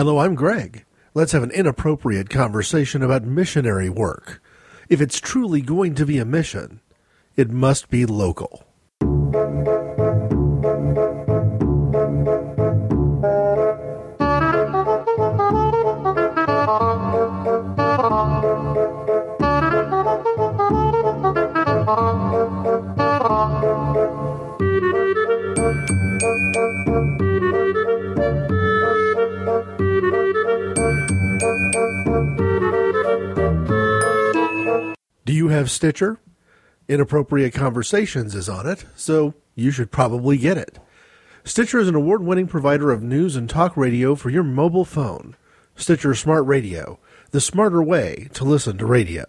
Hello, I'm Greg. Let's have an inappropriate conversation about missionary work. If it's truly going to be a mission, it must be local. Stitcher? Inappropriate Conversations is on it, so you should probably get it. Stitcher is an award winning provider of news and talk radio for your mobile phone. Stitcher Smart Radio, the smarter way to listen to radio.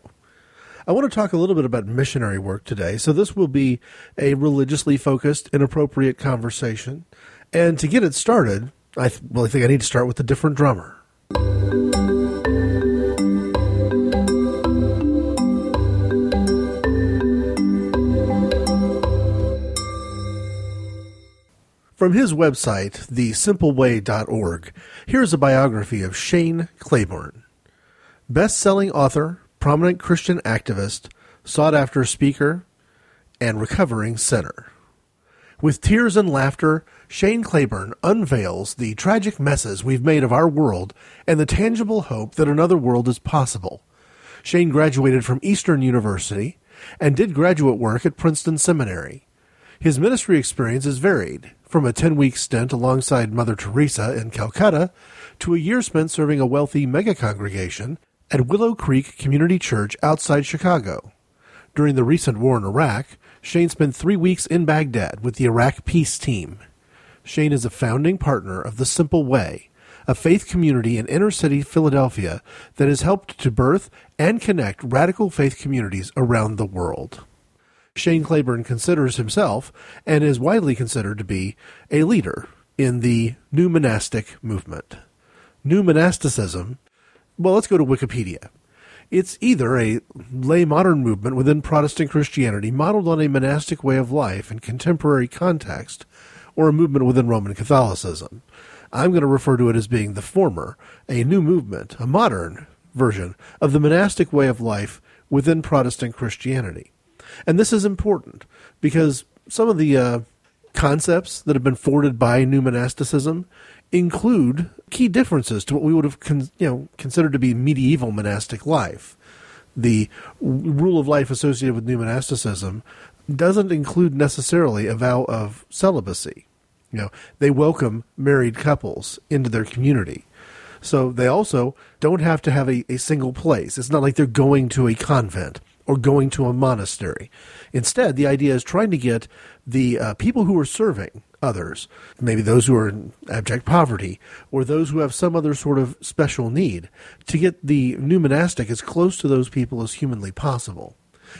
I want to talk a little bit about missionary work today, so this will be a religiously focused, inappropriate conversation. And to get it started, I th- well, I think I need to start with a different drummer. From his website, thesimpleway.org, here's a biography of Shane Claiborne. Best selling author, prominent Christian activist, sought after speaker, and recovering sinner. With tears and laughter, Shane Claiborne unveils the tragic messes we've made of our world and the tangible hope that another world is possible. Shane graduated from Eastern University and did graduate work at Princeton Seminary. His ministry experience is varied, from a 10 week stint alongside Mother Teresa in Calcutta to a year spent serving a wealthy mega congregation at Willow Creek Community Church outside Chicago. During the recent war in Iraq, Shane spent three weeks in Baghdad with the Iraq Peace Team. Shane is a founding partner of The Simple Way, a faith community in inner city Philadelphia that has helped to birth and connect radical faith communities around the world. Shane Claiborne considers himself and is widely considered to be a leader in the new monastic movement. New monasticism, well, let's go to Wikipedia. It's either a lay modern movement within Protestant Christianity modeled on a monastic way of life in contemporary context, or a movement within Roman Catholicism. I'm going to refer to it as being the former, a new movement, a modern version of the monastic way of life within Protestant Christianity. And this is important because some of the uh, concepts that have been forwarded by new monasticism include key differences to what we would have con- you know considered to be medieval monastic life. The rule of life associated with new monasticism doesn't include necessarily a vow of celibacy. You know, they welcome married couples into their community. So they also don't have to have a, a single place. It's not like they're going to a convent or going to a monastery. Instead, the idea is trying to get the uh, people who are serving others, maybe those who are in abject poverty, or those who have some other sort of special need, to get the new monastic as close to those people as humanly possible.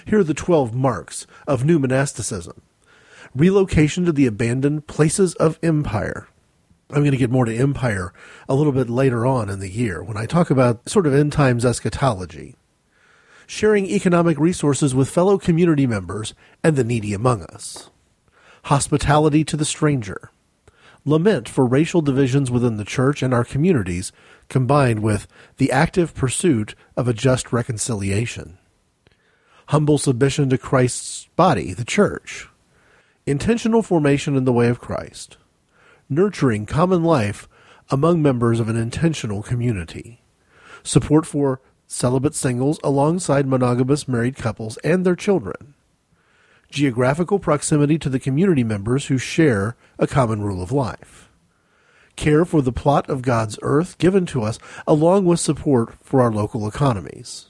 Here are the 12 marks of new monasticism relocation to the abandoned places of empire. I'm going to get more to empire a little bit later on in the year when I talk about sort of end times eschatology sharing economic resources with fellow community members and the needy among us, hospitality to the stranger, lament for racial divisions within the church and our communities, combined with the active pursuit of a just reconciliation, humble submission to Christ's body, the church, intentional formation in the way of Christ, nurturing common life among members of an intentional community, support for celibate singles alongside monogamous married couples and their children. Geographical proximity to the community members who share a common rule of life. Care for the plot of God's earth given to us, along with support for our local economies.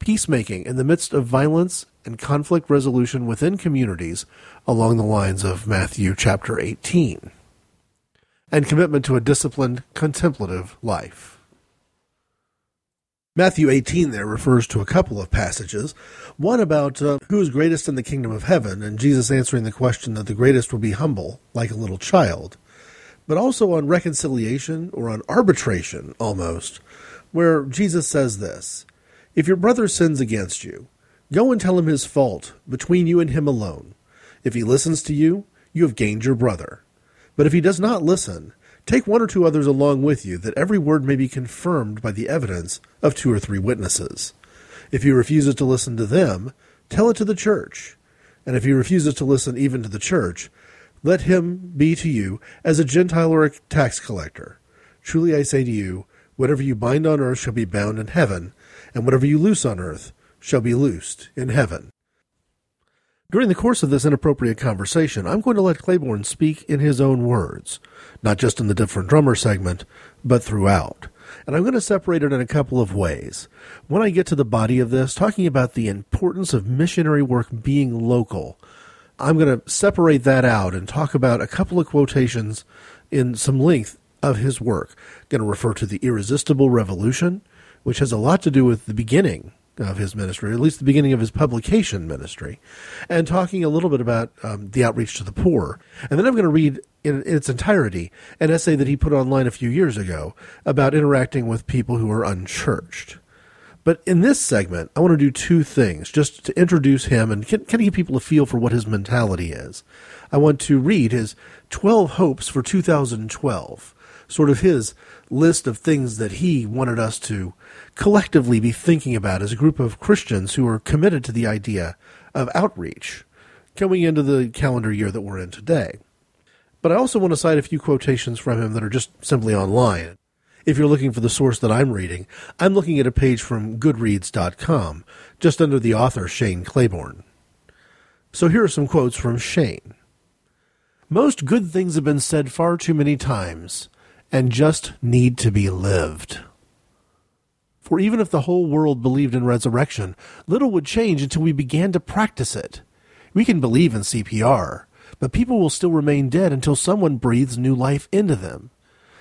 Peacemaking in the midst of violence and conflict resolution within communities along the lines of Matthew chapter 18. And commitment to a disciplined, contemplative life. Matthew 18 there refers to a couple of passages. One about uh, who is greatest in the kingdom of heaven, and Jesus answering the question that the greatest will be humble, like a little child. But also on reconciliation, or on arbitration almost, where Jesus says this If your brother sins against you, go and tell him his fault between you and him alone. If he listens to you, you have gained your brother. But if he does not listen, Take one or two others along with you, that every word may be confirmed by the evidence of two or three witnesses. If he refuses to listen to them, tell it to the church. And if he refuses to listen even to the church, let him be to you as a Gentile or a tax collector. Truly I say to you, whatever you bind on earth shall be bound in heaven, and whatever you loose on earth shall be loosed in heaven. During the course of this inappropriate conversation, I'm going to let Claiborne speak in his own words, not just in the different drummer segment, but throughout. And I'm going to separate it in a couple of ways. When I get to the body of this, talking about the importance of missionary work being local, I'm going to separate that out and talk about a couple of quotations in some length of his work. I'm going to refer to the Irresistible Revolution, which has a lot to do with the beginning of his ministry, or at least the beginning of his publication ministry, and talking a little bit about um, the outreach to the poor. And then I'm going to read in, in, its entirety an essay that he put online a few years ago about interacting with people who are unchurched. But in this segment, I want to do two things just to introduce him and kind of give people a feel for what his mentality is. I want to read his 12 hopes for 2012, sort of his list of things that he wanted us to collectively be thinking about as a group of Christians who are committed to the idea of outreach coming into the calendar year that we're in today. But I also want to cite a few quotations from him that are just simply online. If you're looking for the source that I'm reading, I'm looking at a page from Goodreads.com, just under the author Shane Claiborne. So here are some quotes from Shane. Most good things have been said far too many times and just need to be lived. For even if the whole world believed in resurrection, little would change until we began to practice it. We can believe in CPR, but people will still remain dead until someone breathes new life into them.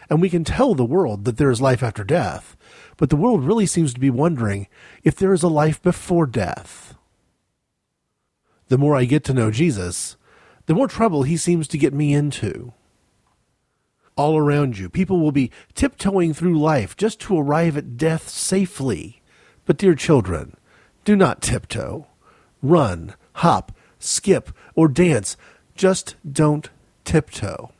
And we can tell the world that there is life after death, but the world really seems to be wondering if there is a life before death. The more I get to know Jesus, the more trouble he seems to get me into all around you. People will be tiptoeing through life just to arrive at death safely. But, dear children, do not tiptoe. Run, hop, skip, or dance. Just don't tiptoe.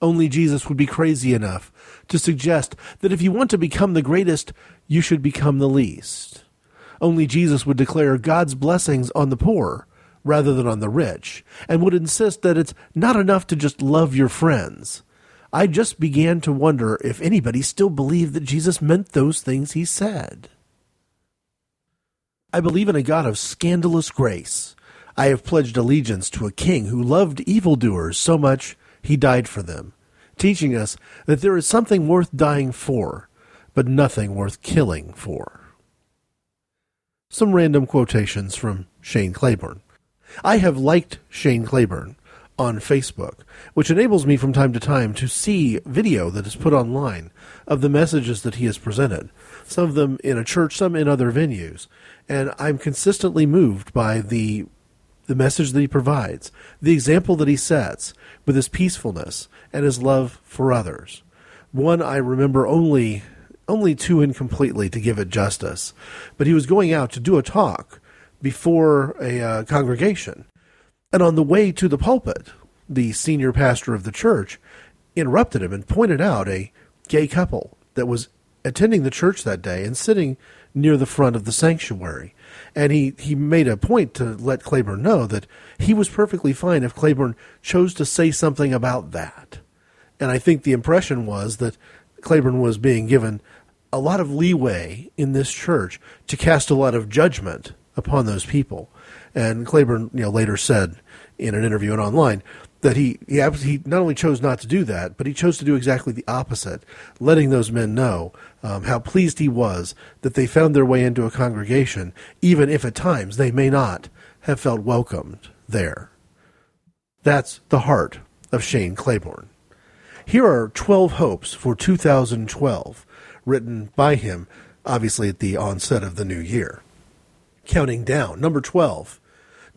Only Jesus would be crazy enough to suggest that if you want to become the greatest, you should become the least. Only Jesus would declare God's blessings on the poor rather than on the rich, and would insist that it's not enough to just love your friends. I just began to wonder if anybody still believed that Jesus meant those things he said. I believe in a God of scandalous grace. I have pledged allegiance to a king who loved evildoers so much he died for them, teaching us that there is something worth dying for, but nothing worth killing for. Some random quotations from Shane Claiborne. I have liked Shane Claiborne on Facebook, which enables me from time to time to see video that is put online of the messages that he has presented, some of them in a church, some in other venues. And I'm consistently moved by the the message that he provides, the example that he sets with his peacefulness and his love for others. One I remember only only too incompletely to give it justice, but he was going out to do a talk before a uh, congregation. And on the way to the pulpit, the senior pastor of the church interrupted him and pointed out a gay couple that was attending the church that day and sitting near the front of the sanctuary. And he, he made a point to let Claiborne know that he was perfectly fine if Claiborne chose to say something about that. And I think the impression was that Claiborne was being given a lot of leeway in this church to cast a lot of judgment upon those people. And Claiborne, you know, later said in an interview and online that he, he he not only chose not to do that, but he chose to do exactly the opposite, letting those men know um, how pleased he was that they found their way into a congregation, even if at times they may not have felt welcomed there. That's the heart of Shane Claiborne. Here are 12 hopes for 2012, written by him, obviously at the onset of the new year counting down. Number 12,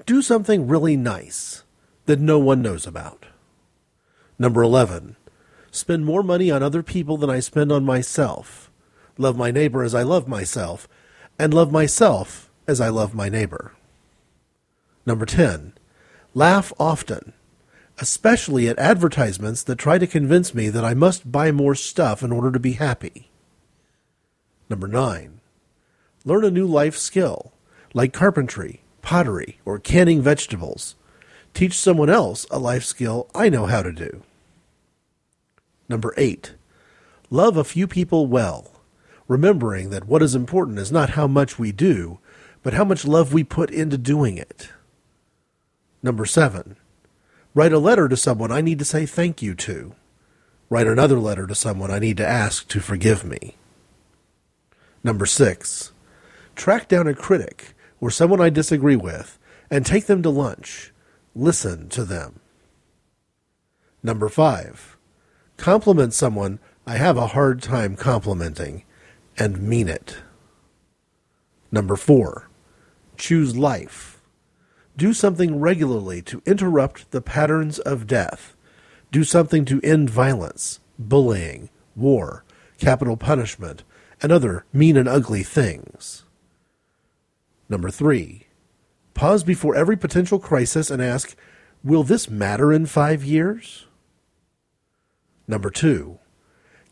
do something really nice that no one knows about. Number 11, spend more money on other people than I spend on myself. Love my neighbor as I love myself, and love myself as I love my neighbor. Number 10, laugh often. especially at advertisements that try to convince me that I must buy more stuff in order to be happy. Number nine, learn a new life skill, like carpentry, pottery, or canning vegetables. Teach someone else a life skill I know how to do. Number eight, love a few people well, remembering that what is important is not how much we do, but how much love we put into doing it. Number seven, write a letter to someone I need to say thank you to. Write another letter to someone I need to ask to forgive me. Number six, track down a critic or someone I disagree with and take them to lunch. Listen to them. Number five, compliment someone I have a hard time complimenting and mean it. Number four, choose life. Do something regularly to interrupt the patterns of death. Do something to end violence, bullying, war, capital punishment, and other mean and ugly things. Number three, pause before every potential crisis and ask, Will this matter in five years? Number two,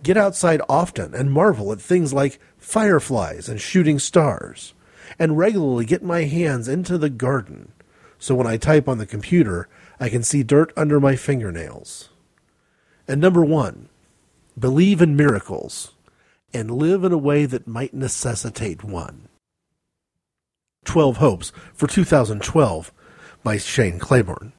get outside often and marvel at things like fireflies and shooting stars, and regularly get my hands into the garden so when I type on the computer, I can see dirt under my fingernails. And number one, believe in miracles and live in a way that might necessitate one. 12 Hopes for 2012 by Shane Claiborne.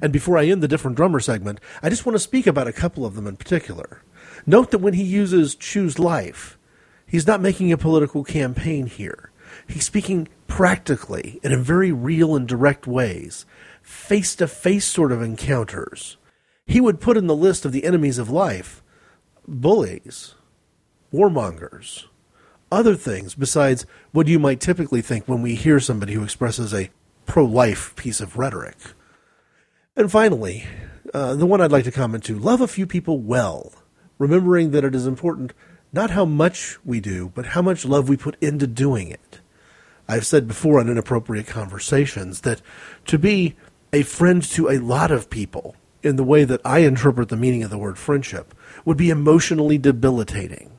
And before I end the different drummer segment, I just want to speak about a couple of them in particular. Note that when he uses choose life, he's not making a political campaign here. He's speaking practically and in very real and direct ways, face to face sort of encounters. He would put in the list of the enemies of life bullies, warmongers, other things besides what you might typically think when we hear somebody who expresses a pro life piece of rhetoric. And finally, uh, the one I'd like to comment to love a few people well, remembering that it is important not how much we do, but how much love we put into doing it. I've said before on inappropriate conversations that to be a friend to a lot of people, in the way that I interpret the meaning of the word friendship, would be emotionally debilitating.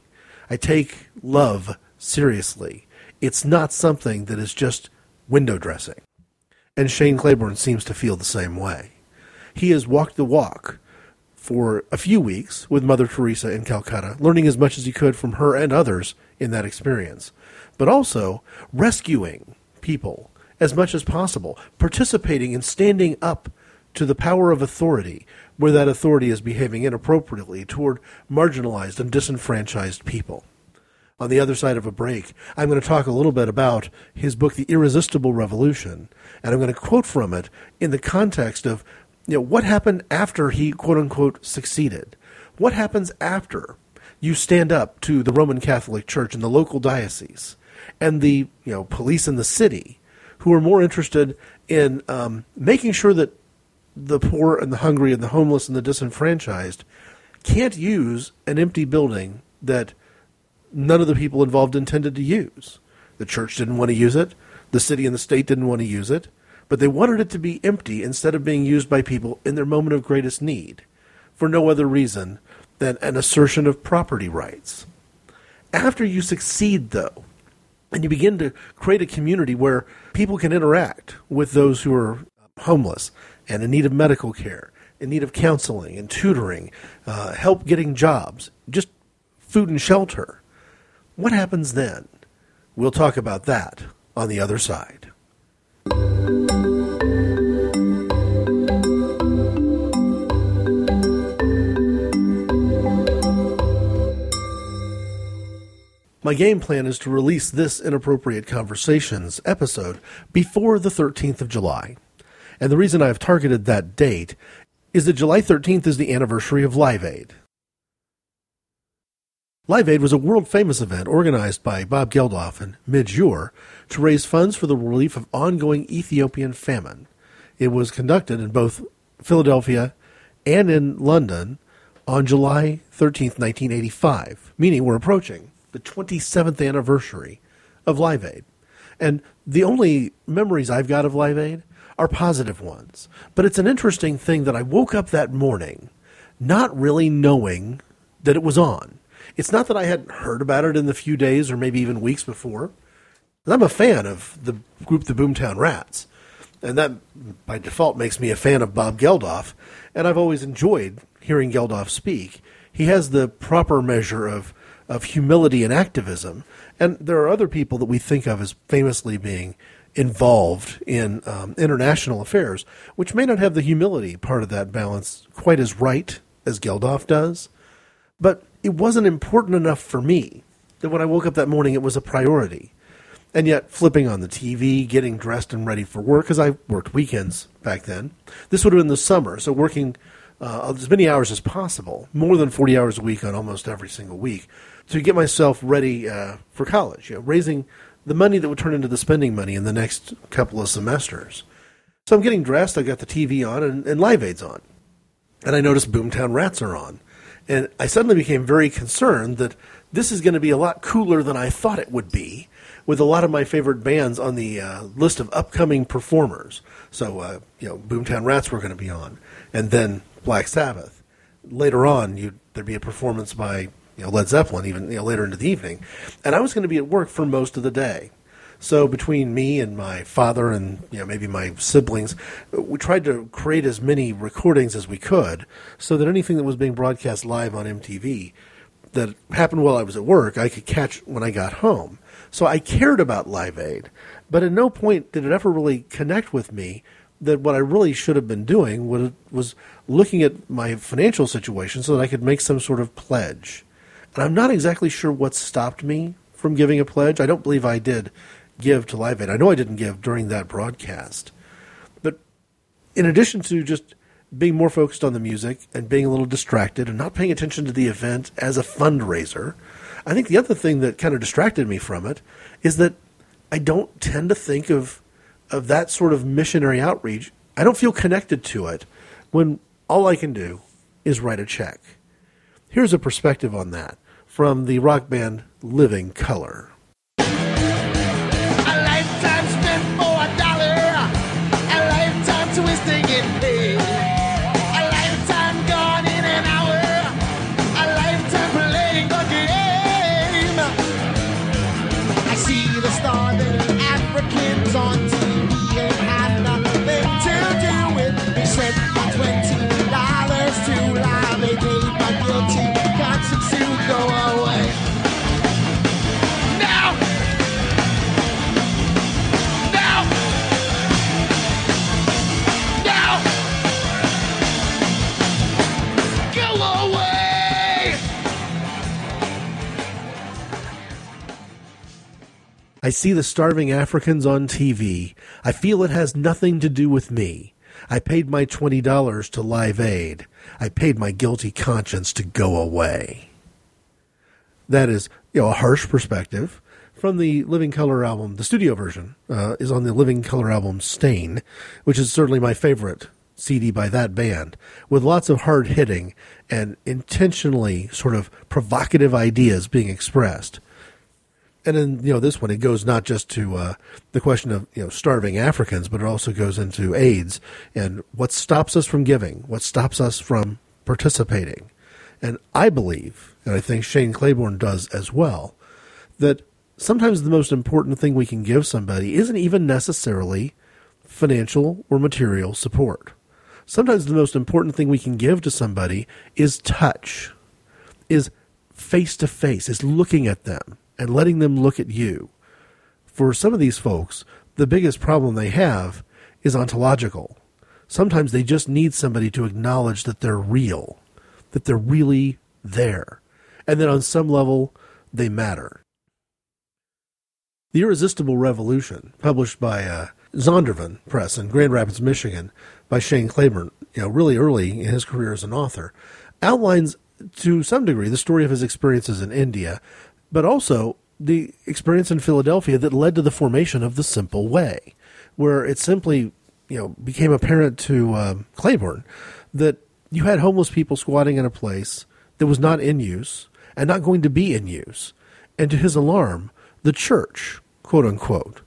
I take love seriously. It's not something that is just window dressing. And Shane Claiborne seems to feel the same way. He has walked the walk for a few weeks with Mother Teresa in Calcutta, learning as much as he could from her and others in that experience but also rescuing people as much as possible, participating and standing up to the power of authority where that authority is behaving inappropriately toward marginalized and disenfranchised people. On the other side of a break, I'm going to talk a little bit about his book, The Irresistible Revolution, and I'm going to quote from it in the context of you know, what happened after he quote unquote succeeded. What happens after you stand up to the Roman Catholic Church and the local diocese and the you know police in the city who are more interested in um, making sure that the poor and the hungry and the homeless and the disenfranchised can't use an empty building that none of the people involved intended to use. The church didn't want to use it. The city and the state didn't want to use it. But they wanted it to be empty instead of being used by people in their moment of greatest need for no other reason than an assertion of property rights. After you succeed, though, and you begin to create a community where people can interact with those who are homeless and in need of medical care, in need of counseling and tutoring, uh, help getting jobs, just food and shelter. What happens then? We'll talk about that on the other side. My game plan is to release this Inappropriate Conversations episode before the 13th of July. And the reason I've targeted that date is that July 13th is the anniversary of Live Aid. Live Aid was a world famous event organized by Bob Geldof and Midge Ure to raise funds for the relief of ongoing Ethiopian famine. It was conducted in both Philadelphia and in London on July 13th, 1985, meaning we're approaching the 27th anniversary of Live Aid. And the only memories I've got of Live Aid are positive ones. But it's an interesting thing that I woke up that morning not really knowing that it was on. It's not that I hadn't heard about it in the few days or maybe even weeks before. I'm a fan of the group the Boomtown Rats. And that, by default, makes me a fan of Bob Geldof. And I've always enjoyed hearing Geldof speak. He has the proper measure of, of humility and activism. And there are other people that we think of as famously being involved in um, international affairs, which may not have the humility part of that balance quite as right as Geldof does. But it wasn't important enough for me that when I woke up that morning, it was a priority. And yet, flipping on the TV, getting dressed and ready for work, because I worked weekends back then. This would have been the summer, so working uh, as many hours as possible, more than 40 hours a week on almost every single week, to get myself ready uh, for college, you know, raising the money that would turn into the spending money in the next couple of semesters. So I'm getting dressed, I got the TV on, and, and Live Aid's on. And I notice Boomtown Rats are on. And I suddenly became very concerned that this is going to be a lot cooler than I thought it would be, with a lot of my favorite bands on the uh, list of upcoming performers. So, uh, you know, Boomtown Rats were going to be on, and then Black Sabbath. Later on, you there'd be a performance by you know, Led Zeppelin, even you know, later into the evening, and I was going to be at work for most of the day. So between me and my father and you know maybe my siblings, we tried to create as many recordings as we could, so that anything that was being broadcast live on MTV that happened while I was at work, I could catch when I got home. So I cared about Live Aid, but at no point did it ever really connect with me that what I really should have been doing was looking at my financial situation so that I could make some sort of pledge. And I'm not exactly sure what stopped me from giving a pledge. I don't believe I did give to Live Aid. I know I didn't give during that broadcast. But in addition to just being more focused on the music and being a little distracted and not paying attention to the event as a fundraiser, I think the other thing that kind of distracted me from it is that I don't tend to think of of that sort of missionary outreach. I don't feel connected to it when all I can do is write a check. Here's a perspective on that from the rock band Living Colour. See the starving Africans on TV. I feel it has nothing to do with me. I paid my $20 to Live Aid. I paid my guilty conscience to go away. That is, you know, a harsh perspective from the Living Colour album. The studio version uh, is on the Living Colour album Stain, which is certainly my favorite CD by that band, with lots of hard hitting and intentionally sort of provocative ideas being expressed and then you know this one it goes not just to uh, the question of you know starving Africans, but it also goes into AIDS and what stops us from giving, what stops us from participating. And I believe, and I think Shane Claiborne does as well, that sometimes the most important thing we can give somebody isn't even necessarily financial or material support. Sometimes the most important thing we can give to somebody is touch, is face to face, is looking at them and letting them look at you. For some of these folks, the biggest problem they have is ontological. Sometimes they just need somebody to acknowledge that they're real, that they're really there, and that on some level they matter. The Irresistible Revolution, published by uh, Zondervan Press in Grand Rapids, Michigan, by Shane Claiborne, you know, really early in his career as an author, outlines to some degree the story of his experiences in India, but also the experience in Philadelphia that led to the formation of the Simple Way, where it simply you know became apparent to um, Claiborne that you had homeless people squatting in a place that was not in use and not going to be in use, and to his alarm, the church, quote unquote,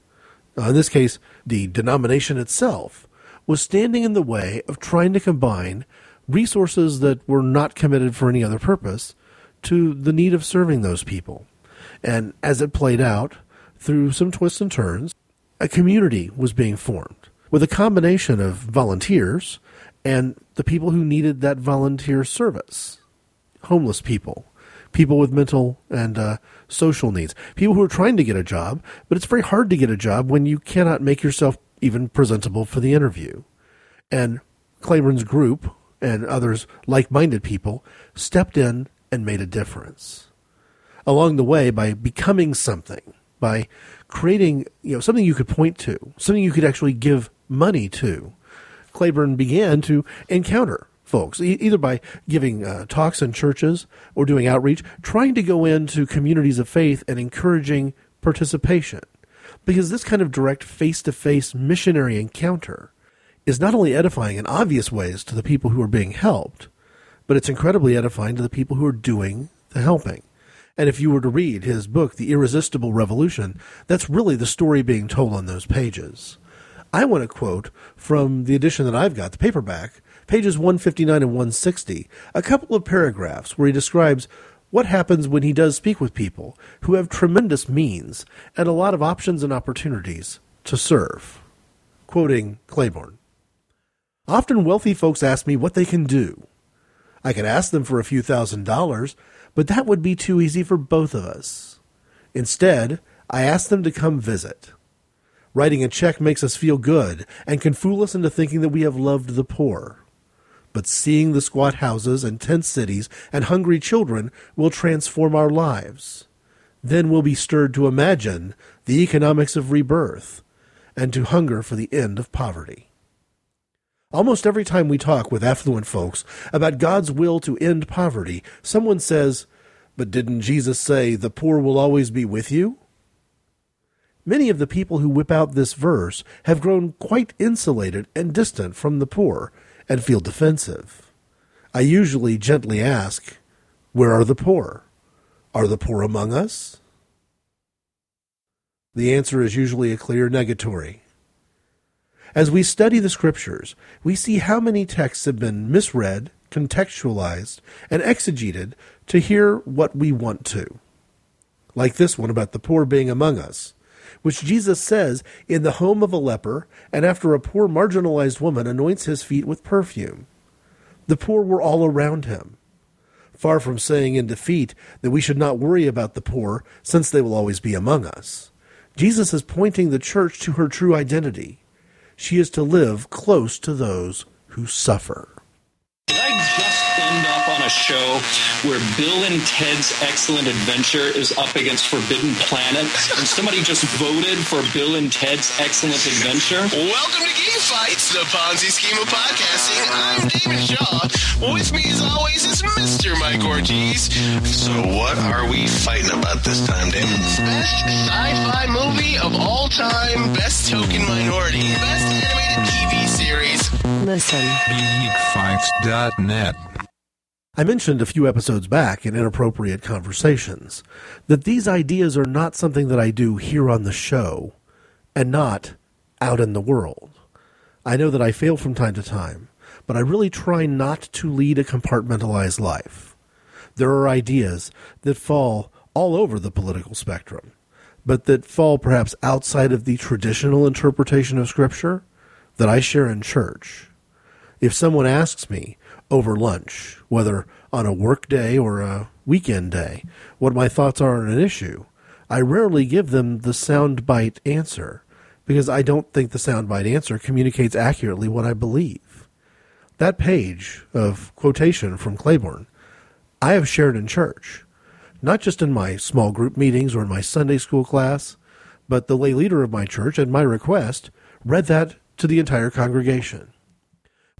uh, in this case, the denomination itself, was standing in the way of trying to combine resources that were not committed for any other purpose to the need of serving those people. And as it played out, through some twists and turns, a community was being formed with a combination of volunteers and the people who needed that volunteer service homeless people, people with mental and uh, social needs, people who are trying to get a job, but it's very hard to get a job when you cannot make yourself even presentable for the interview. And Claiborne's group and others like minded people stepped in and made a difference. Along the way, by becoming something, by creating you know something you could point to, something you could actually give money to, Claiborne began to encounter folks, e- either by giving uh, talks in churches or doing outreach, trying to go into communities of faith and encouraging participation. Because this kind of direct face to face missionary encounter is not only edifying in obvious ways to the people who are being helped, but it's incredibly edifying to the people who are doing the helping. And if you were to read his book, The Irresistible Revolution, that's really the story being told on those pages. I want to quote from the edition that I've got, the paperback, pages 159 and 160, a couple of paragraphs where he describes what happens when he does speak with people who have tremendous means and a lot of options and opportunities to serve. Quoting Claiborne Often wealthy folks ask me what they can do. I could ask them for a few thousand dollars, but that would be too easy for both of us. Instead, I ask them to come visit. Writing a check makes us feel good and can fool us into thinking that we have loved the poor. But seeing the squat houses and tent cities and hungry children will transform our lives. Then we'll be stirred to imagine the economics of rebirth and to hunger for the end of poverty. Almost every time we talk with affluent folks about God's will to end poverty, someone says, But didn't Jesus say, the poor will always be with you? Many of the people who whip out this verse have grown quite insulated and distant from the poor and feel defensive. I usually gently ask, Where are the poor? Are the poor among us? The answer is usually a clear negatory. As we study the scriptures, we see how many texts have been misread, contextualized, and exegeted to hear what we want to. Like this one about the poor being among us, which Jesus says in the home of a leper, and after a poor marginalized woman anoints his feet with perfume. The poor were all around him. Far from saying in defeat that we should not worry about the poor, since they will always be among us, Jesus is pointing the church to her true identity. She is to live close to those who suffer a show where Bill and Ted's Excellent Adventure is up against Forbidden Planet, and somebody just voted for Bill and Ted's Excellent Adventure. Welcome to Geek Fights, the Ponzi scheme of podcasting. I'm David Shaw. With me, as always, is Mr. Mike Ortiz. So, what are we fighting about this time, Damon? Best sci-fi movie of all time, best token minority, best animated TV series. Listen. GeekFights.net. I mentioned a few episodes back in Inappropriate Conversations that these ideas are not something that I do here on the show and not out in the world. I know that I fail from time to time, but I really try not to lead a compartmentalized life. There are ideas that fall all over the political spectrum, but that fall perhaps outside of the traditional interpretation of Scripture that I share in church. If someone asks me, over lunch, whether on a work day or a weekend day, what my thoughts are on an issue. I rarely give them the soundbite answer because I don't think the soundbite answer communicates accurately what I believe. That page of quotation from Claiborne I have shared in church, not just in my small group meetings or in my Sunday school class, but the lay leader of my church, at my request, read that to the entire congregation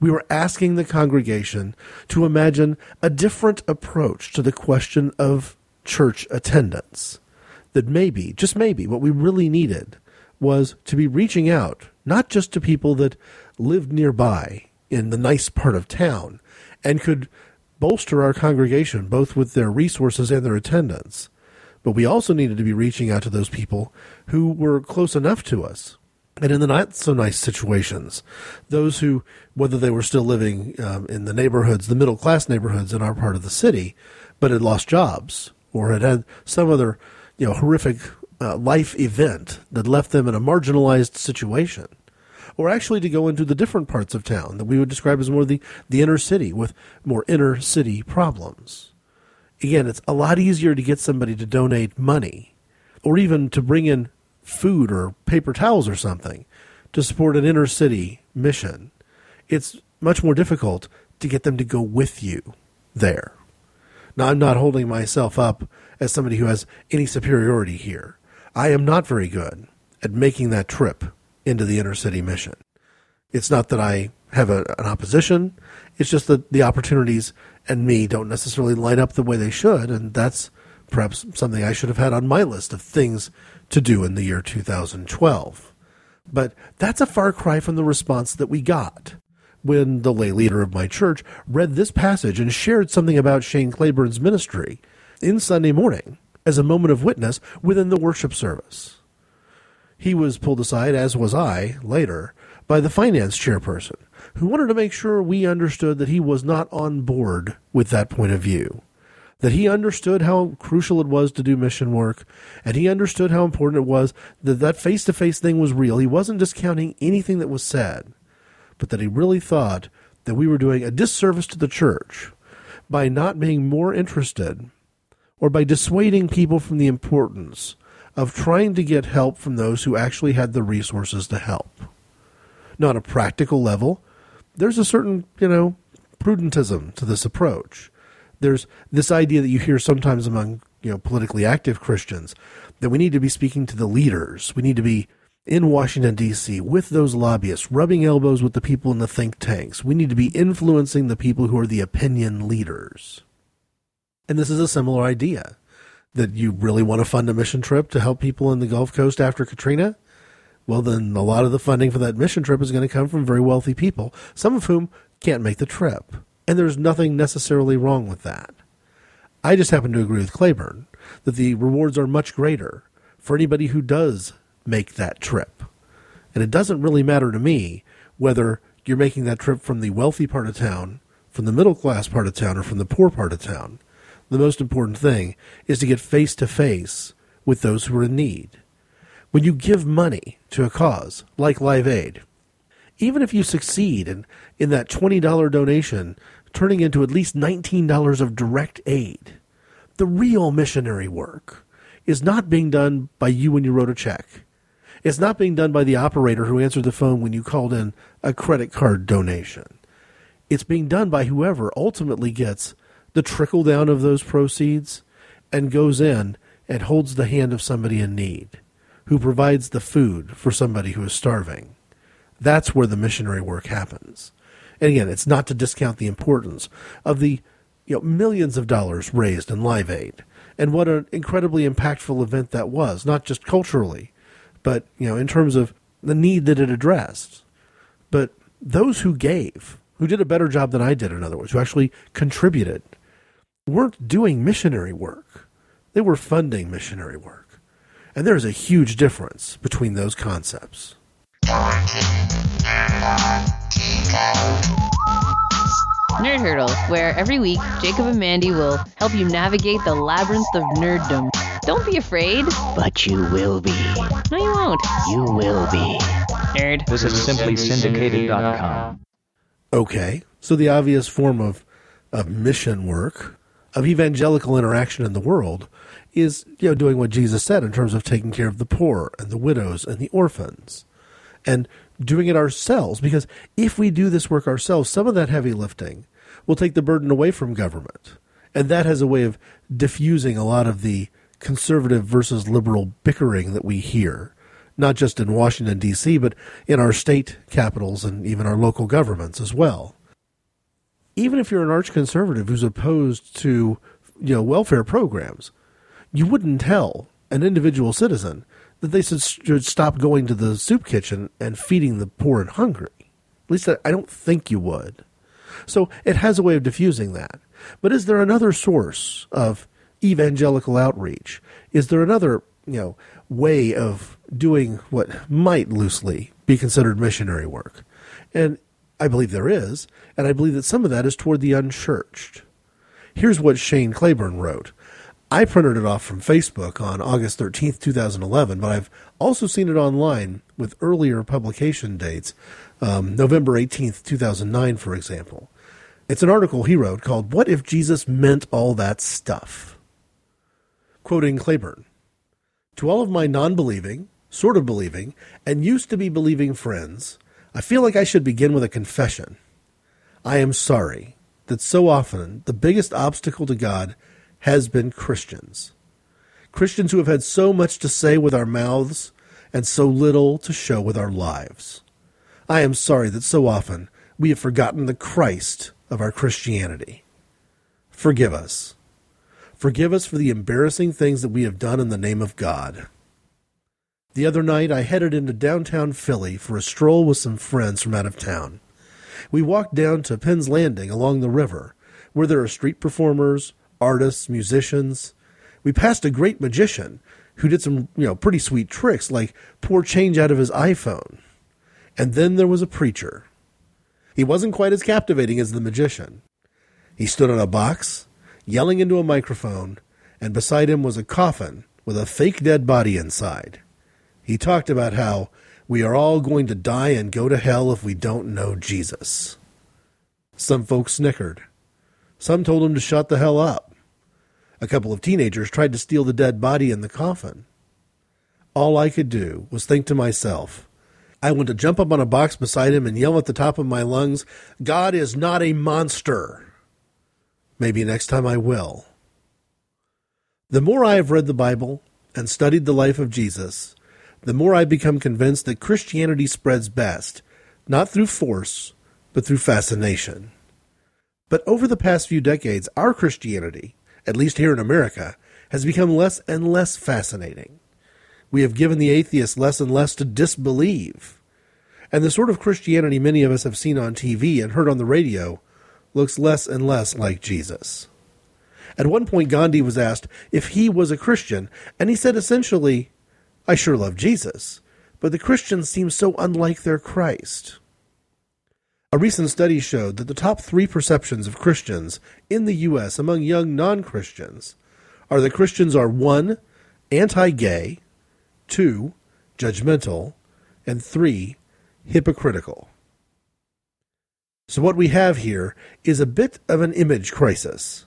we were asking the congregation to imagine a different approach to the question of church attendance. That maybe, just maybe, what we really needed was to be reaching out, not just to people that lived nearby in the nice part of town and could bolster our congregation both with their resources and their attendance, but we also needed to be reaching out to those people who were close enough to us And in the not so nice situations, those who, whether they were still living um, in the neighborhoods, the middle class neighborhoods in our part of the city, but had lost jobs or had had some other, you know, horrific uh, life event that left them in a marginalized situation, or actually to go into the different parts of town that we would describe as more the, the inner city with more inner city problems. Again, it's a lot easier to get somebody to donate money or even to bring in food or paper towels or something to support an inner city mission. It's much more difficult to get them to go with you there. Now, I'm not holding myself up as somebody who has any superiority here. I am not very good at making that trip into the inner city mission. It's not that I have a, an opposition, it's just that the opportunities and me don't necessarily line up the way they should, and that's perhaps something I should have had on my list of things to do in the year 2012. But that's a far cry from the response that we got when the lay leader of my church read this passage and shared something about Shane Claiborne's ministry in Sunday morning as a moment of witness within the worship service. He was pulled aside, as was I, later, by the finance chairperson, who wanted to make sure we understood that he was not on board with that point of view that he understood how crucial it was to do mission work, and he understood how important it was that that face to face thing was real. He wasn't discounting anything that was said, but that he really thought that we were doing a disservice to the church by not being more interested or by dissuading people from the importance of trying to get help from those who actually had the resources to help. not a practical level, there's a certain, you know, prudentism to this approach there's this idea that you hear sometimes among you know politically active Christians that we need to be speaking to the leaders. We need to be in Washington D.C. with those lobbyists, rubbing elbows with the people in the think tanks. We need to be influencing the people who are the opinion leaders. And this is a similar idea that you really want to fund a mission trip to help people in the Gulf Coast after Katrina. Well, then a lot of the funding for that mission trip is going to come from very wealthy people, some of whom can't make the trip. And there's nothing necessarily wrong with that. I just happen to agree with Claiborne that the rewards are much greater for anybody who does make that trip. And it doesn't really matter to me whether you're making that trip from the wealthy part of town, from the middle class part of town, or from the poor part of town. The most important thing is to get face to face with those who are in need. When you give money to a cause like Live Aid, even if you succeed in, in that $20 donation turning into at least $19 of direct aid. The real missionary work is not being done by you when you wrote a check. It's not being done by the operator who answered the phone when you called in a credit card donation. It's being done by whoever ultimately gets the trickle down of those proceeds and goes in and holds the hand of somebody in need, who provides the food for somebody who is starving. That's where the missionary work happens. And again, it's not to discount the importance of the you know, millions of dollars raised in Live Aid and what an incredibly impactful event that was, not just culturally, but you know, in terms of the need that it addressed. But those who gave, who did a better job than I did, in other words, who actually contributed, weren't doing missionary work. They were funding missionary work. And there's a huge difference between those concepts. Nerd Hurdle, where every week Jacob and Mandy will help you navigate the labyrinth of nerddom. Don't be afraid. But you will be. No, you won't. You will be. Nerd. This is simply syndicated.com. Okay, so the obvious form of, of mission work, of evangelical interaction in the world, is you know doing what Jesus said in terms of taking care of the poor and the widows and the orphans, and doing it ourselves. Because if we do this work ourselves, some of that heavy lifting will take the burden away from government. And that has a way of diffusing a lot of the conservative versus liberal bickering that we hear, not just in Washington, D.C., but in our state capitals and even our local governments as well. Even if you're an arch conservative who's opposed to you know welfare programs, you wouldn't tell an individual citizen that they should stop going to the soup kitchen and feeding the poor and hungry. At least I don't think you would. So it has a way of diffusing that. But is there another source of evangelical outreach? Is there another, you know, way of doing what might loosely be considered missionary work. And I believe there is, and I believe that some of that is toward the unchurched. Here's what Shane Claiborne wrote. I printed it off from Facebook on August 13th, 2011, but I've also seen it online with earlier publication dates, um, November 18th, 2009, for example. It's an article he wrote called What If Jesus Meant All That Stuff? Quoting Claiborne To all of my non believing, sort of believing, and used to be believing friends, I feel like I should begin with a confession. I am sorry that so often the biggest obstacle to God has been Christians. Christians who have had so much to say with our mouths and so little to show with our lives. I am sorry that so often we have forgotten the Christ of our Christianity. Forgive us. Forgive us for the embarrassing things that we have done in the name of God. The other night, I headed into downtown Philly for a stroll with some friends from out of town. We walked down to Penn's Landing along the river, where there are street performers, artists, musicians. We passed a great magician who did some, you know, pretty sweet tricks like pour change out of his iPhone. And then there was a preacher. He wasn't quite as captivating as the magician. He stood on a box, yelling into a microphone, and beside him was a coffin with a fake dead body inside. He talked about how we are all going to die and go to hell if we don't know Jesus. Some folks snickered. Some told him to shut the hell up. A couple of teenagers tried to steal the dead body in the coffin. All I could do was think to myself, I want to jump up on a box beside him and yell at the top of my lungs, God is not a monster. Maybe next time I will. The more I have read the Bible and studied the life of Jesus, the more I become convinced that Christianity spreads best, not through force, but through fascination. But over the past few decades, our Christianity, at least here in America, has become less and less fascinating. We have given the atheists less and less to disbelieve. And the sort of Christianity many of us have seen on TV and heard on the radio looks less and less like Jesus. At one point, Gandhi was asked if he was a Christian, and he said essentially, I sure love Jesus, but the Christians seem so unlike their Christ. A recent study showed that the top three perceptions of Christians in the U.S. among young non Christians are that Christians are one, anti gay, two, judgmental, and three, hypocritical. So, what we have here is a bit of an image crisis,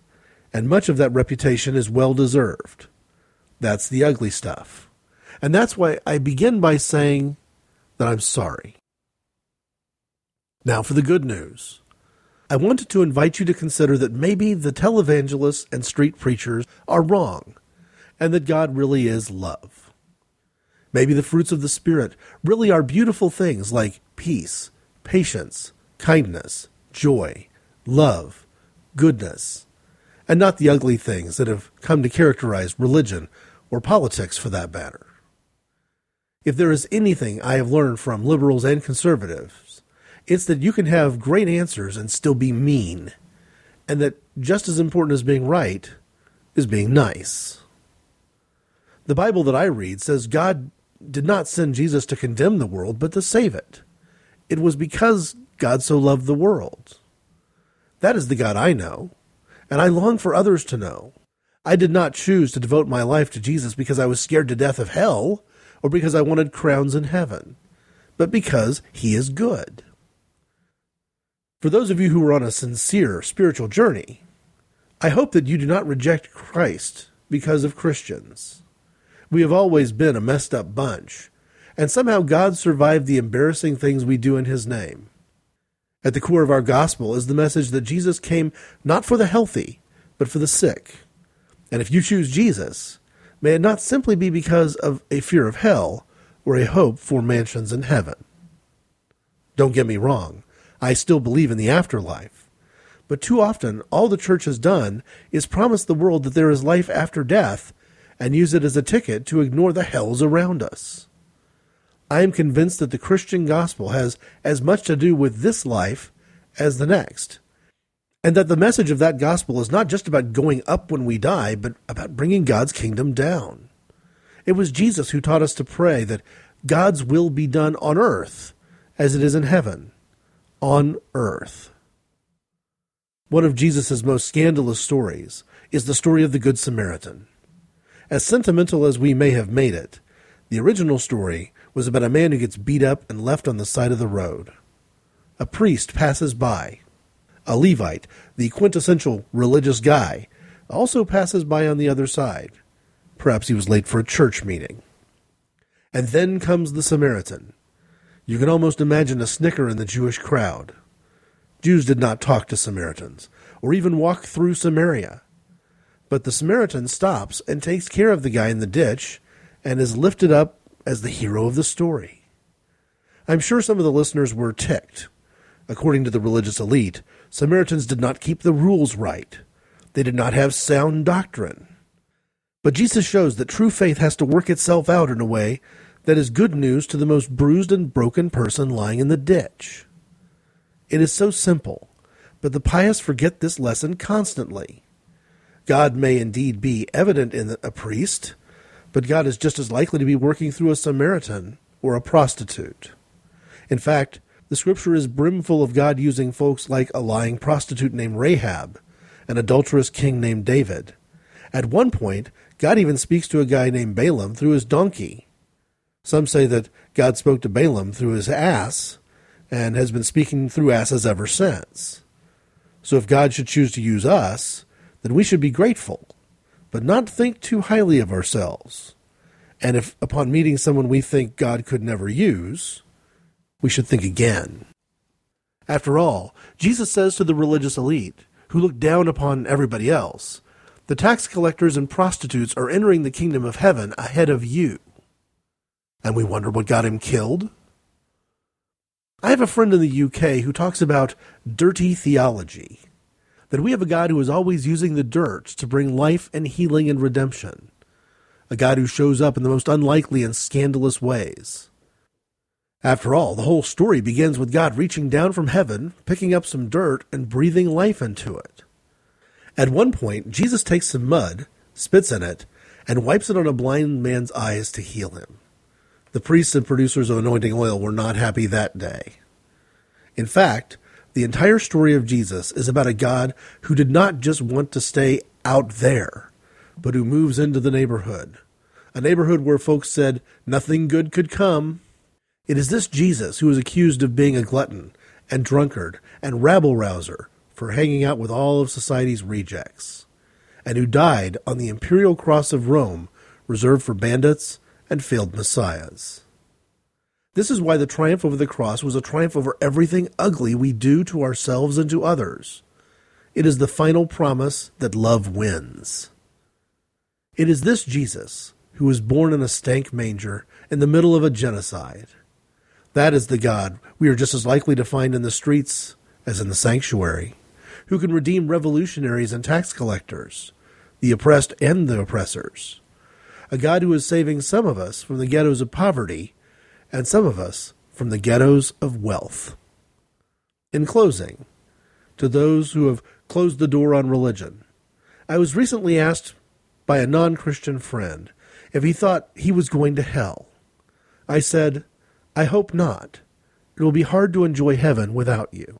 and much of that reputation is well deserved. That's the ugly stuff. And that's why I begin by saying that I'm sorry. Now for the good news. I wanted to invite you to consider that maybe the televangelists and street preachers are wrong, and that God really is love. Maybe the fruits of the Spirit really are beautiful things like peace, patience, kindness, joy, love, goodness, and not the ugly things that have come to characterize religion or politics for that matter. If there is anything I have learned from liberals and conservatives, it's that you can have great answers and still be mean, and that just as important as being right is being nice. The Bible that I read says God did not send Jesus to condemn the world, but to save it. It was because God so loved the world. That is the God I know, and I long for others to know. I did not choose to devote my life to Jesus because I was scared to death of hell or because I wanted crowns in heaven, but because He is good. For those of you who are on a sincere spiritual journey, I hope that you do not reject Christ because of Christians. We have always been a messed up bunch, and somehow God survived the embarrassing things we do in His name. At the core of our gospel is the message that Jesus came not for the healthy, but for the sick. And if you choose Jesus, may it not simply be because of a fear of hell or a hope for mansions in heaven. Don't get me wrong, I still believe in the afterlife. But too often, all the church has done is promise the world that there is life after death and use it as a ticket to ignore the hells around us. I am convinced that the Christian gospel has as much to do with this life as the next and that the message of that gospel is not just about going up when we die, but about bringing God's kingdom down. It was Jesus who taught us to pray that God's will be done on earth as it is in heaven. On earth. One of Jesus' most scandalous stories is the story of the Good Samaritan. As sentimental as we may have made it, the original story was about a man who gets beat up and left on the side of the road. A priest passes by. A Levite, the quintessential religious guy, also passes by on the other side. Perhaps he was late for a church meeting. And then comes the Samaritan. You can almost imagine a snicker in the Jewish crowd. Jews did not talk to Samaritans, or even walk through Samaria. But the Samaritan stops and takes care of the guy in the ditch and is lifted up as the hero of the story. I'm sure some of the listeners were ticked. According to the religious elite, Samaritans did not keep the rules right. They did not have sound doctrine. But Jesus shows that true faith has to work itself out in a way that is good news to the most bruised and broken person lying in the ditch. It is so simple, but the pious forget this lesson constantly. God may indeed be evident in a priest, but God is just as likely to be working through a Samaritan or a prostitute. In fact, the scripture is brimful of God using folks like a lying prostitute named Rahab, an adulterous king named David. At one point, God even speaks to a guy named Balaam through his donkey. Some say that God spoke to Balaam through his ass and has been speaking through asses ever since. So if God should choose to use us, then we should be grateful, but not think too highly of ourselves. And if upon meeting someone we think God could never use, we should think again. After all, Jesus says to the religious elite, who look down upon everybody else, the tax collectors and prostitutes are entering the kingdom of heaven ahead of you. And we wonder what got him killed? I have a friend in the UK who talks about dirty theology that we have a God who is always using the dirt to bring life and healing and redemption, a God who shows up in the most unlikely and scandalous ways. After all, the whole story begins with God reaching down from heaven, picking up some dirt, and breathing life into it. At one point, Jesus takes some mud, spits in it, and wipes it on a blind man's eyes to heal him. The priests and producers of anointing oil were not happy that day. In fact, the entire story of Jesus is about a God who did not just want to stay out there, but who moves into the neighborhood. A neighborhood where folks said nothing good could come. It is this Jesus who is accused of being a glutton and drunkard and rabble rouser for hanging out with all of society's rejects, and who died on the imperial cross of Rome reserved for bandits and failed messiahs. This is why the triumph over the cross was a triumph over everything ugly we do to ourselves and to others. It is the final promise that love wins. It is this Jesus who was born in a stank manger in the middle of a genocide. That is the God we are just as likely to find in the streets as in the sanctuary, who can redeem revolutionaries and tax collectors, the oppressed and the oppressors. A God who is saving some of us from the ghettos of poverty and some of us from the ghettos of wealth. In closing, to those who have closed the door on religion, I was recently asked by a non Christian friend if he thought he was going to hell. I said, I hope not. It will be hard to enjoy heaven without you.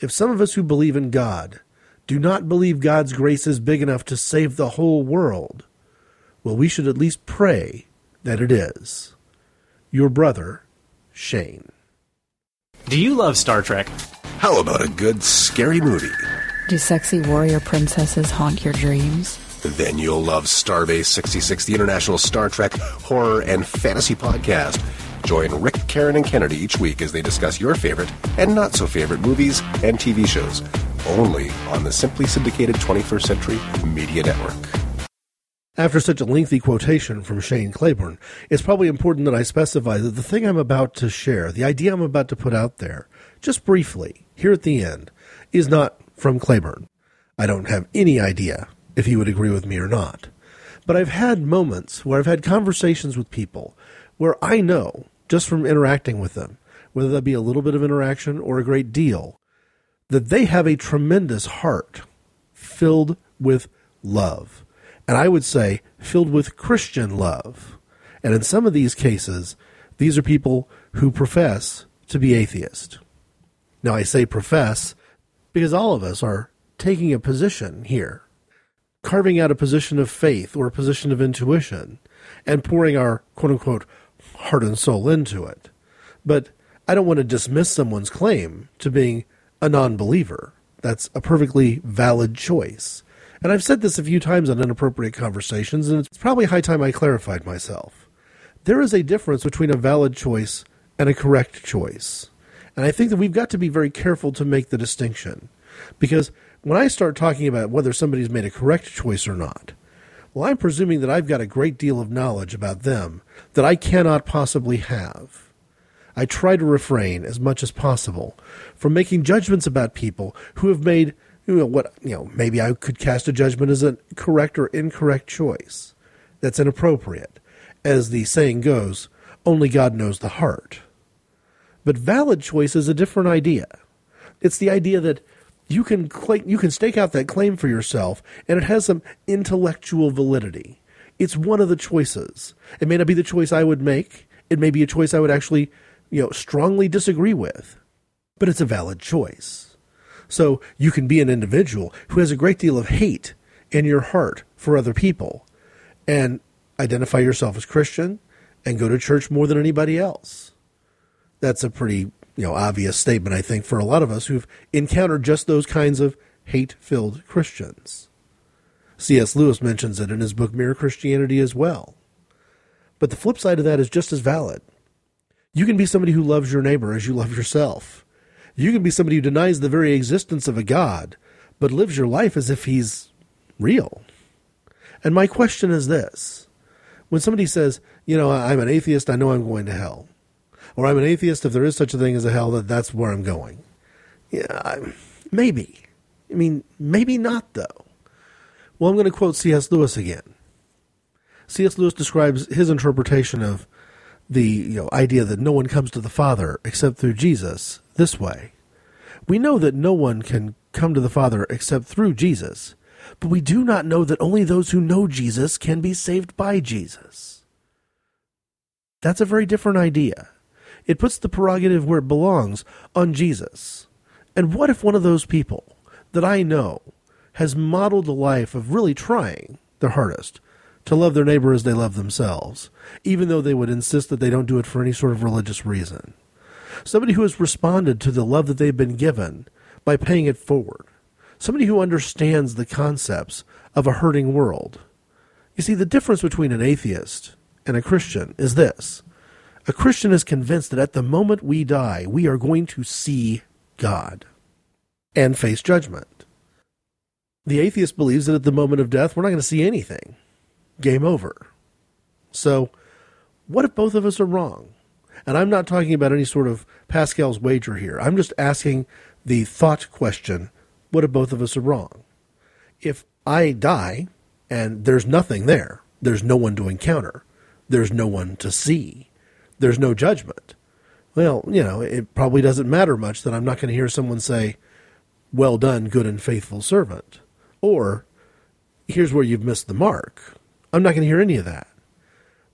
If some of us who believe in God do not believe God's grace is big enough to save the whole world, well, we should at least pray that it is. Your brother, Shane. Do you love Star Trek? How about a good scary movie? Do sexy warrior princesses haunt your dreams? Then you'll love Starbase 66, the international Star Trek horror and fantasy podcast. Join Rick, Karen, and Kennedy each week as they discuss your favorite and not so favorite movies and TV shows, only on the Simply Syndicated 21st Century Media Network. After such a lengthy quotation from Shane Claiborne, it's probably important that I specify that the thing I'm about to share, the idea I'm about to put out there, just briefly, here at the end, is not from Claiborne. I don't have any idea if he would agree with me or not. But I've had moments where I've had conversations with people where I know, just from interacting with them, whether that be a little bit of interaction or a great deal, that they have a tremendous heart filled with love and I would say filled with Christian love. And in some of these cases, these are people who profess to be atheist. Now, I say profess because all of us are taking a position here, carving out a position of faith or a position of intuition, and pouring our quote unquote heart and soul into it. But I don't want to dismiss someone's claim to being a non believer. That's a perfectly valid choice. And I've said this a few times on inappropriate conversations, and it's probably high time I clarified myself. There is a difference between a valid choice and a correct choice. And I think that we've got to be very careful to make the distinction. Because when I start talking about whether somebody's made a correct choice or not, well, I'm presuming that I've got a great deal of knowledge about them that I cannot possibly have. I try to refrain as much as possible from making judgments about people who have made you know what you know maybe I could cast a judgment as a correct or incorrect choice that's inappropriate. As the saying goes only God knows the heart. But valid choice is a different idea. It's the idea that you can claim, you can stake out that claim for yourself and it has some intellectual validity. It's one of the choices. It may not be the choice I would make. It may be a choice I would actually you know strongly disagree with. But it's a valid choice so you can be an individual who has a great deal of hate in your heart for other people and identify yourself as Christian and go to church more than anybody else. That's a pretty, you know, obvious statement I think for a lot of us who've encountered just those kinds of hate-filled Christians. C.S. Lewis mentions it in his book Mere Christianity as well. But the flip side of that is just as valid. You can be somebody who loves your neighbor as you love yourself. You can be somebody who denies the very existence of a God, but lives your life as if he's real. And my question is this when somebody says, you know, I'm an atheist, I know I'm going to hell, or I'm an atheist, if there is such a thing as a hell, that that's where I'm going. Yeah, maybe. I mean, maybe not, though. Well, I'm going to quote C.S. Lewis again. C.S. Lewis describes his interpretation of the you know, idea that no one comes to the Father except through Jesus this way. We know that no one can come to the Father except through Jesus, but we do not know that only those who know Jesus can be saved by Jesus. That's a very different idea. It puts the prerogative where it belongs on Jesus. And what if one of those people that I know has modeled a life of really trying their hardest to love their neighbor as they love themselves, even though they would insist that they don't do it for any sort of religious reason? Somebody who has responded to the love that they've been given by paying it forward, somebody who understands the concepts of a hurting world. You see, the difference between an atheist and a Christian is this a Christian is convinced that at the moment we die, we are going to see God and face judgment. The atheist believes that at the moment of death, we're not going to see anything. Game over. So, what if both of us are wrong? And I'm not talking about any sort of Pascal's wager here. I'm just asking the thought question what if both of us are wrong? If I die and there's nothing there, there's no one to encounter, there's no one to see, there's no judgment. Well, you know, it probably doesn't matter much that I'm not going to hear someone say, Well done, good and faithful servant. Or, Here's where you've missed the mark. I'm not going to hear any of that.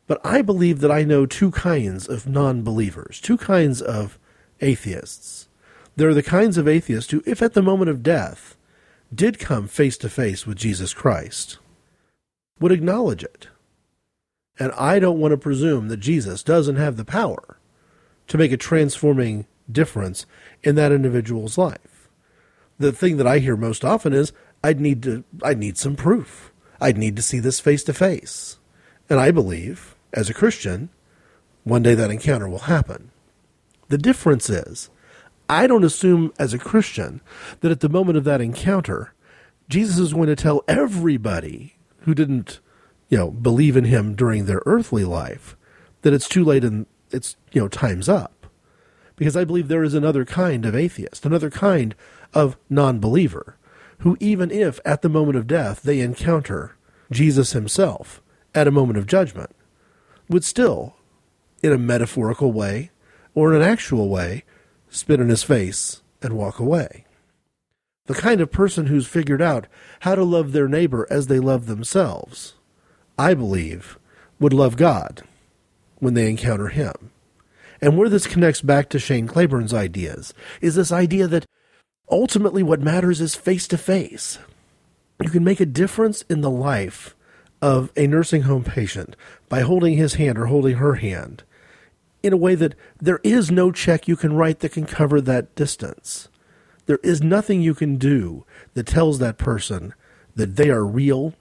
But I believe that I know two kinds of non believers, two kinds of atheists. There are the kinds of atheists who, if at the moment of death, did come face to face with Jesus Christ, would acknowledge it. And I don't want to presume that Jesus doesn't have the power to make a transforming difference in that individual's life. The thing that I hear most often is I'd need to I'd need some proof. I'd need to see this face to face. And I believe as a Christian, one day that encounter will happen. The difference is, I don't assume as a Christian that at the moment of that encounter, Jesus is going to tell everybody who didn't, you know, believe in him during their earthly life that it's too late and it's, you know, time's up. Because I believe there is another kind of atheist, another kind of non believer, who, even if at the moment of death they encounter Jesus himself at a moment of judgment, would still, in a metaphorical way or in an actual way, spit in his face and walk away. the kind of person who's figured out how to love their neighbor as they love themselves, I believe, would love God when they encounter Him. And where this connects back to Shane Claiborne's ideas is this idea that ultimately what matters is face to face. You can make a difference in the life of a nursing home patient by holding his hand or holding her hand in a way that there is no check you can write that can cover that distance. There is nothing you can do that tells that person that they are real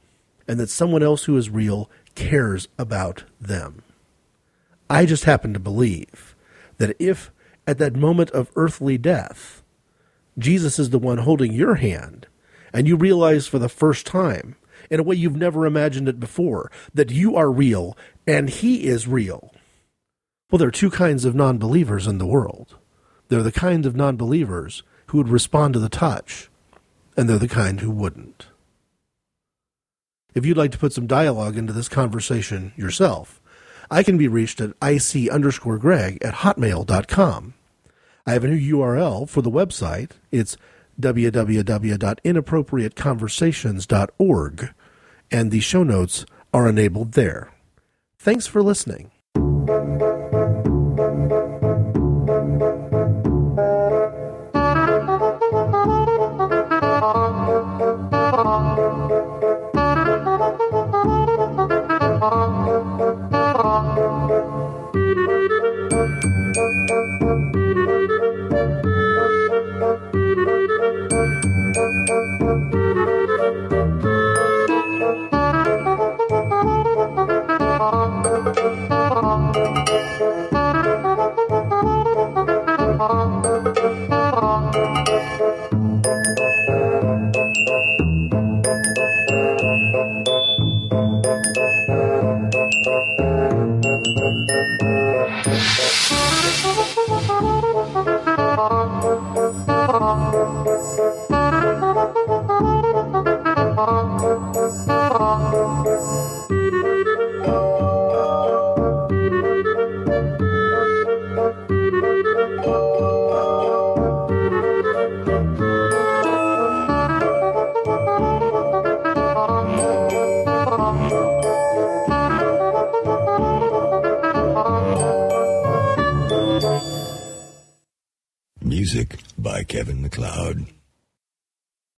and that someone else who is real cares about them. I just happen to believe that if at that moment of earthly death, Jesus is the one holding your hand, and you realize for the first time, in a way you've never imagined it before, that you are real and He is real. Well, there are two kinds of non believers in the world. They're the kind of non believers who would respond to the touch, and they're the kind who wouldn't. If you'd like to put some dialogue into this conversation yourself, I can be reached at ic underscore greg at hotmail.com. I have a new URL for the website. It's www.inappropriateconversations.org, and the show notes are enabled there. Thanks for listening.